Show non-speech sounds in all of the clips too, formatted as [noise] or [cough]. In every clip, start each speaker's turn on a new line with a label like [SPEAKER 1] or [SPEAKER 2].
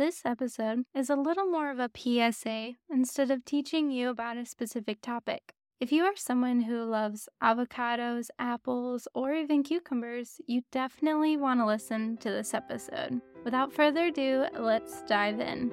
[SPEAKER 1] This episode is a little more of a PSA instead of teaching you about a specific topic. If you are someone who loves avocados, apples, or even cucumbers, you definitely want to listen to this episode. Without further ado, let's dive in.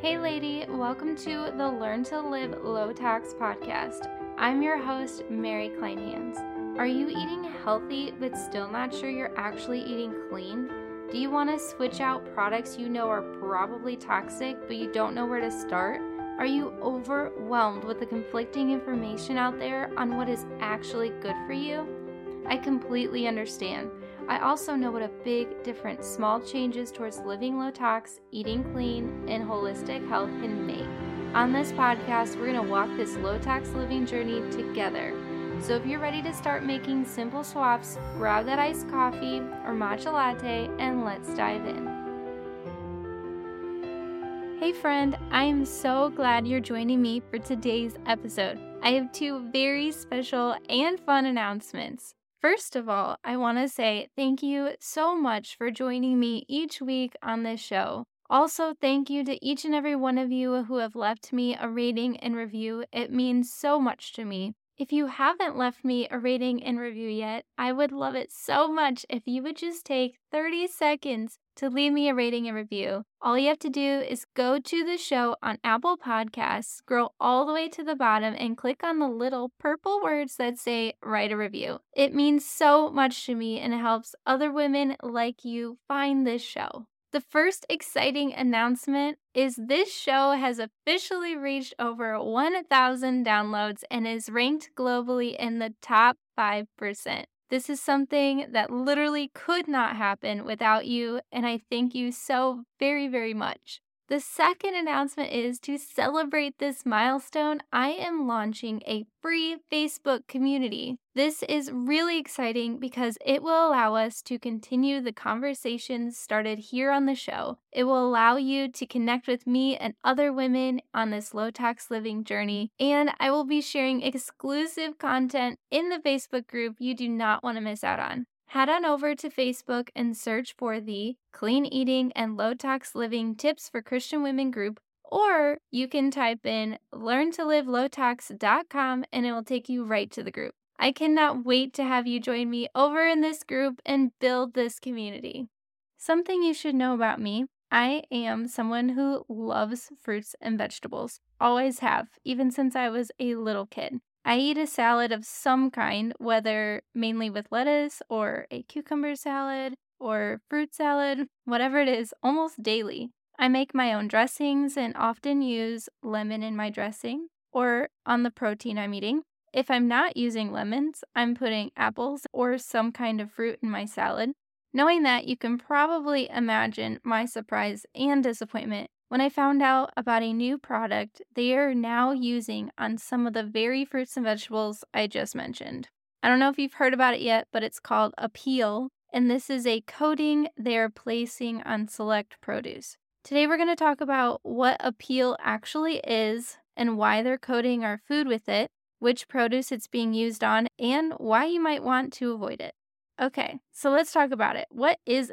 [SPEAKER 1] Hey, lady, welcome to the Learn to Live Low Tox podcast. I'm your host, Mary Kleinhans. Are you eating healthy but still not sure you're actually eating clean? Do you want to switch out products you know are probably toxic but you don't know where to start? Are you overwhelmed with the conflicting information out there on what is actually good for you? I completely understand. I also know what a big difference small changes towards living low tox, eating clean, and holistic health can make. On this podcast, we're going to walk this low tox living journey together. So if you're ready to start making simple swaps, grab that iced coffee or matcha latte and let's dive in. Hey friend, I am so glad you're joining me for today's episode. I have two very special and fun announcements. First of all, I want to say thank you so much for joining me each week on this show. Also, thank you to each and every one of you who have left me a rating and review. It means so much to me. If you haven't left me a rating and review yet, I would love it so much if you would just take 30 seconds to leave me a rating and review. All you have to do is go to the show on Apple Podcasts, scroll all the way to the bottom, and click on the little purple words that say write a review. It means so much to me and it helps other women like you find this show. The first exciting announcement is this show has officially reached over 1,000 downloads and is ranked globally in the top 5%. This is something that literally could not happen without you, and I thank you so very, very much. The second announcement is to celebrate this milestone, I am launching a free Facebook community. This is really exciting because it will allow us to continue the conversations started here on the show. It will allow you to connect with me and other women on this low tox living journey, and I will be sharing exclusive content in the Facebook group you do not want to miss out on head on over to Facebook and search for the Clean Eating and Low Tox Living Tips for Christian Women group, or you can type in learntolivelowtox.com and it will take you right to the group. I cannot wait to have you join me over in this group and build this community. Something you should know about me I am someone who loves fruits and vegetables, always have, even since I was a little kid. I eat a salad of some kind, whether mainly with lettuce or a cucumber salad or fruit salad, [laughs] whatever it is, almost daily. I make my own dressings and often use lemon in my dressing or on the protein I'm eating. If I'm not using lemons, I'm putting apples or some kind of fruit in my salad. Knowing that, you can probably imagine my surprise and disappointment when I found out about a new product they are now using on some of the very fruits and vegetables I just mentioned. I don't know if you've heard about it yet, but it's called Apeel, and this is a coating they are placing on select produce. Today, we're going to talk about what Apeel actually is and why they're coating our food with it, which produce it's being used on, and why you might want to avoid it. Okay, so let's talk about it. What is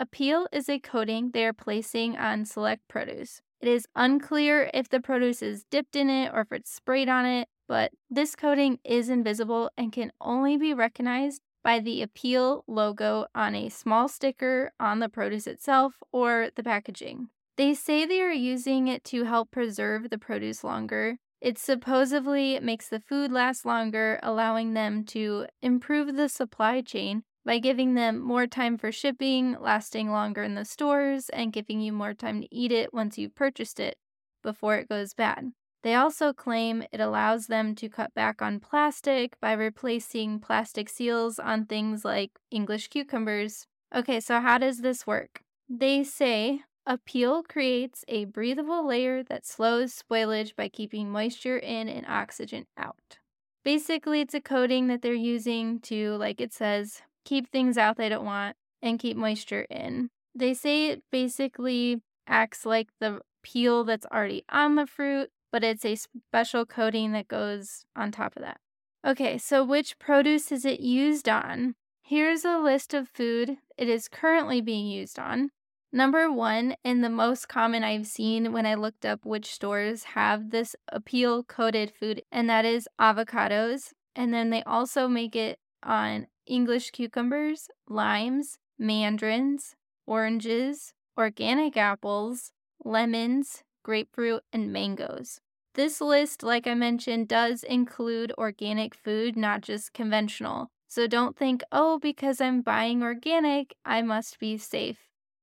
[SPEAKER 1] Apeel? Apeel is a coating they are placing on select produce. It is unclear if the produce is dipped in it or if it's sprayed on it, but this coating is invisible and can only be recognized by the Apeel logo on a small sticker on the produce itself or the packaging. They say they are using it to help preserve the produce longer. It supposedly makes the food last longer, allowing them to improve the supply chain by giving them more time for shipping, lasting longer in the stores, and giving you more time to eat it once you've purchased it before it goes bad. They also claim it allows them to cut back on plastic by replacing plastic seals on things like English cucumbers. Okay, so how does this work? They say Apeel creates a breathable layer that slows spoilage by keeping moisture in and oxygen out. Basically, it's a coating that they're using to, like it says, keep things out they don't want, and keep moisture in. They say it basically acts like the peel that's already on the fruit, but it's a special coating that goes on top of that. Okay, so which produce is it used on? Here's a list of food it is currently being used on. Number one, and the most common I've seen when I looked up which stores have this Apeel coated food, and that is avocados. And then they also make it on English cucumbers, limes, mandarins, oranges, organic apples, lemons, grapefruit, and mangoes. This list, like I mentioned, does include organic food, not just conventional. So don't think, oh, because I'm buying organic, I must be safe.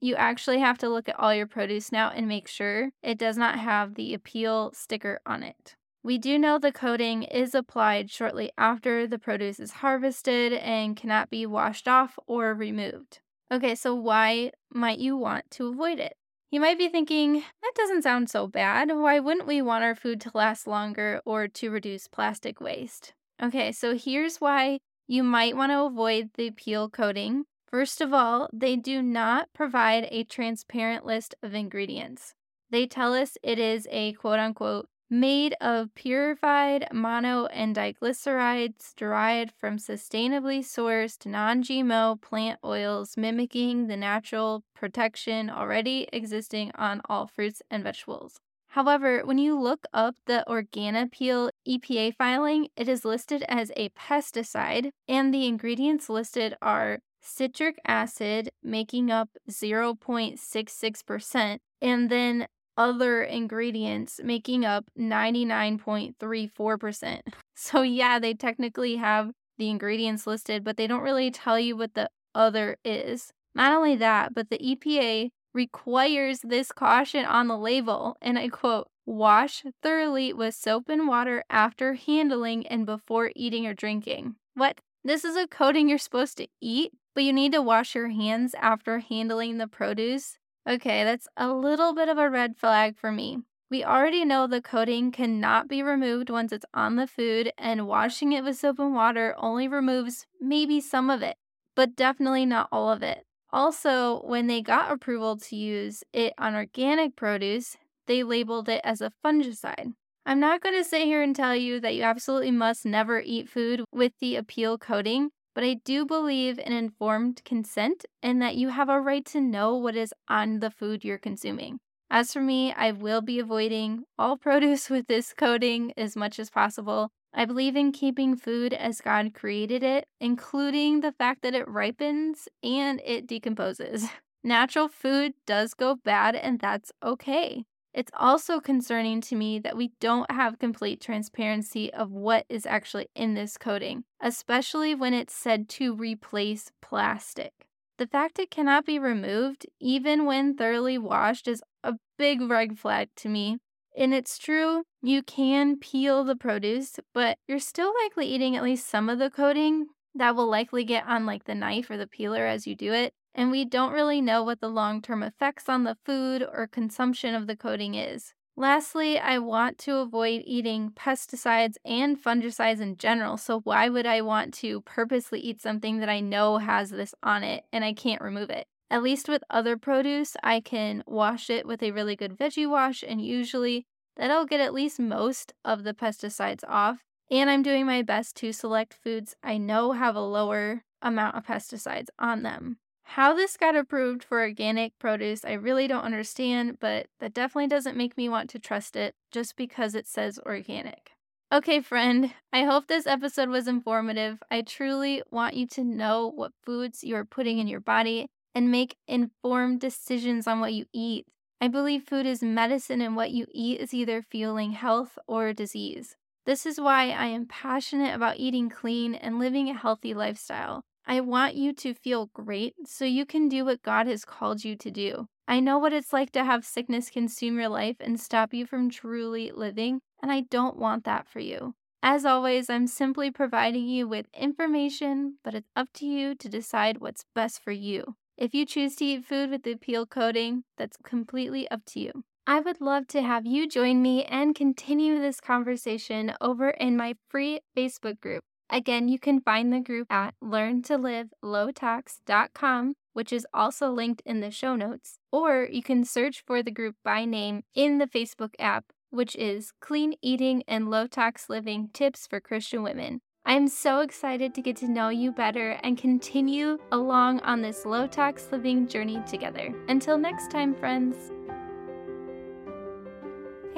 [SPEAKER 1] You actually have to look at all your produce now and make sure it does not have the Apeel sticker on it. We do know the coating is applied shortly after the produce is harvested and cannot be washed off or removed. Okay, so why might you want to avoid it? You might be thinking, that doesn't sound so bad. Why wouldn't we want our food to last longer or to reduce plastic waste? Okay, so here's why you might want to avoid the peel coating. First of all, they do not provide a transparent list of ingredients. They tell us it is a quote unquote made of purified mono and diglycerides derived from sustainably sourced non GMO plant oils, mimicking the natural protection already existing on all fruits and vegetables. However, when you look up the Organapeel EPA filing, it is listed as a pesticide, and the ingredients listed are citric acid making up 0.66%, and then other ingredients making up 99.34%. [laughs] So, yeah, they technically have the ingredients listed, but they don't really tell you what the other is. Not only that, but the EPA requires this caution on the label, and I quote, wash thoroughly with soap and water after handling and before eating or drinking. What? This is a coating you're supposed to eat, but you need to wash your hands after handling the produce? Okay, that's a little bit of a red flag for me. We already know the coating cannot be removed once it's on the food, and washing it with soap and water only removes maybe some of it, but definitely not all of it. Also, when they got approval to use it on organic produce, they labeled it as a fungicide. I'm not going to sit here and tell you that you absolutely must never eat food with the Apeel coating, but I do believe in informed consent and that you have a right to know what is on the food you're consuming. As for me, I will be avoiding all [laughs] produce with this coating as much as possible. I believe in keeping food as God created it, including the fact that it ripens and it decomposes. [laughs] Natural food does go bad, and that's okay. It's also concerning to me that we don't have complete transparency of what is actually in this coating, especially when it's said to replace plastic. The fact it cannot be removed, even when thoroughly washed, is a big red flag to me. And it's true, you can peel the produce, but you're still likely eating at least some of the coating that will likely get on like the knife or the peeler as you do it and we don't really know what the long term effects on the food or consumption of the coating is. Lastly, I want to avoid eating pesticides and fungicides in general, so why would I want to purposely eat something that I know has this on it and I can't remove it? At least with other produce, I can wash it with a really good veggie wash, and usually that'll get at least most of the pesticides off. And I'm doing my best to select foods I know have a lower amount of pesticides on them. How this got approved for organic produce, I really don't understand, but that definitely doesn't make me want to trust it just because it says organic. Okay, friend, I hope this episode was informative. I truly want you to know what foods you are putting in your body and make informed decisions on what you eat. I believe food is medicine, and what you eat is either fueling health or disease. This is why I am passionate about eating clean and living a healthy lifestyle. I want you to feel great so you can do what God has called you to do. I know what it's like to have sickness consume your life and stop you from truly living, and I don't want that for you. As always, I'm simply providing you with information, but it's up to you to decide what's best for you. If you choose to eat food with the peel coating, that's completely up to you. I would love to have you join me and continue this conversation over in my free Facebook group. Again, you can find the group at learntolivelowtox.com, which is also linked in the show notes, or you can search for the group by name in the Facebook app, which is Clean Eating and Low Tox Living Tips for Christian Women. I'm so excited to get to know you better and continue along on this low tox living journey together. Until next time, friends.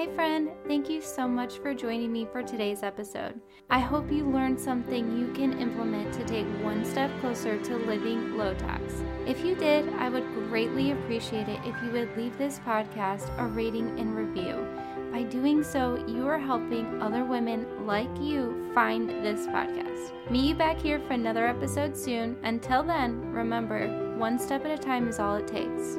[SPEAKER 1] Hey, friend, thank you so much for joining me for today's episode. I hope you learned something you can implement to take one step closer to living low tox. If you did, I would greatly appreciate it if you would leave this podcast a rating and review. By doing so, you are helping other women like you find this podcast. Meet you back here for another episode soon. Until then, remember, one step at a time is all it takes.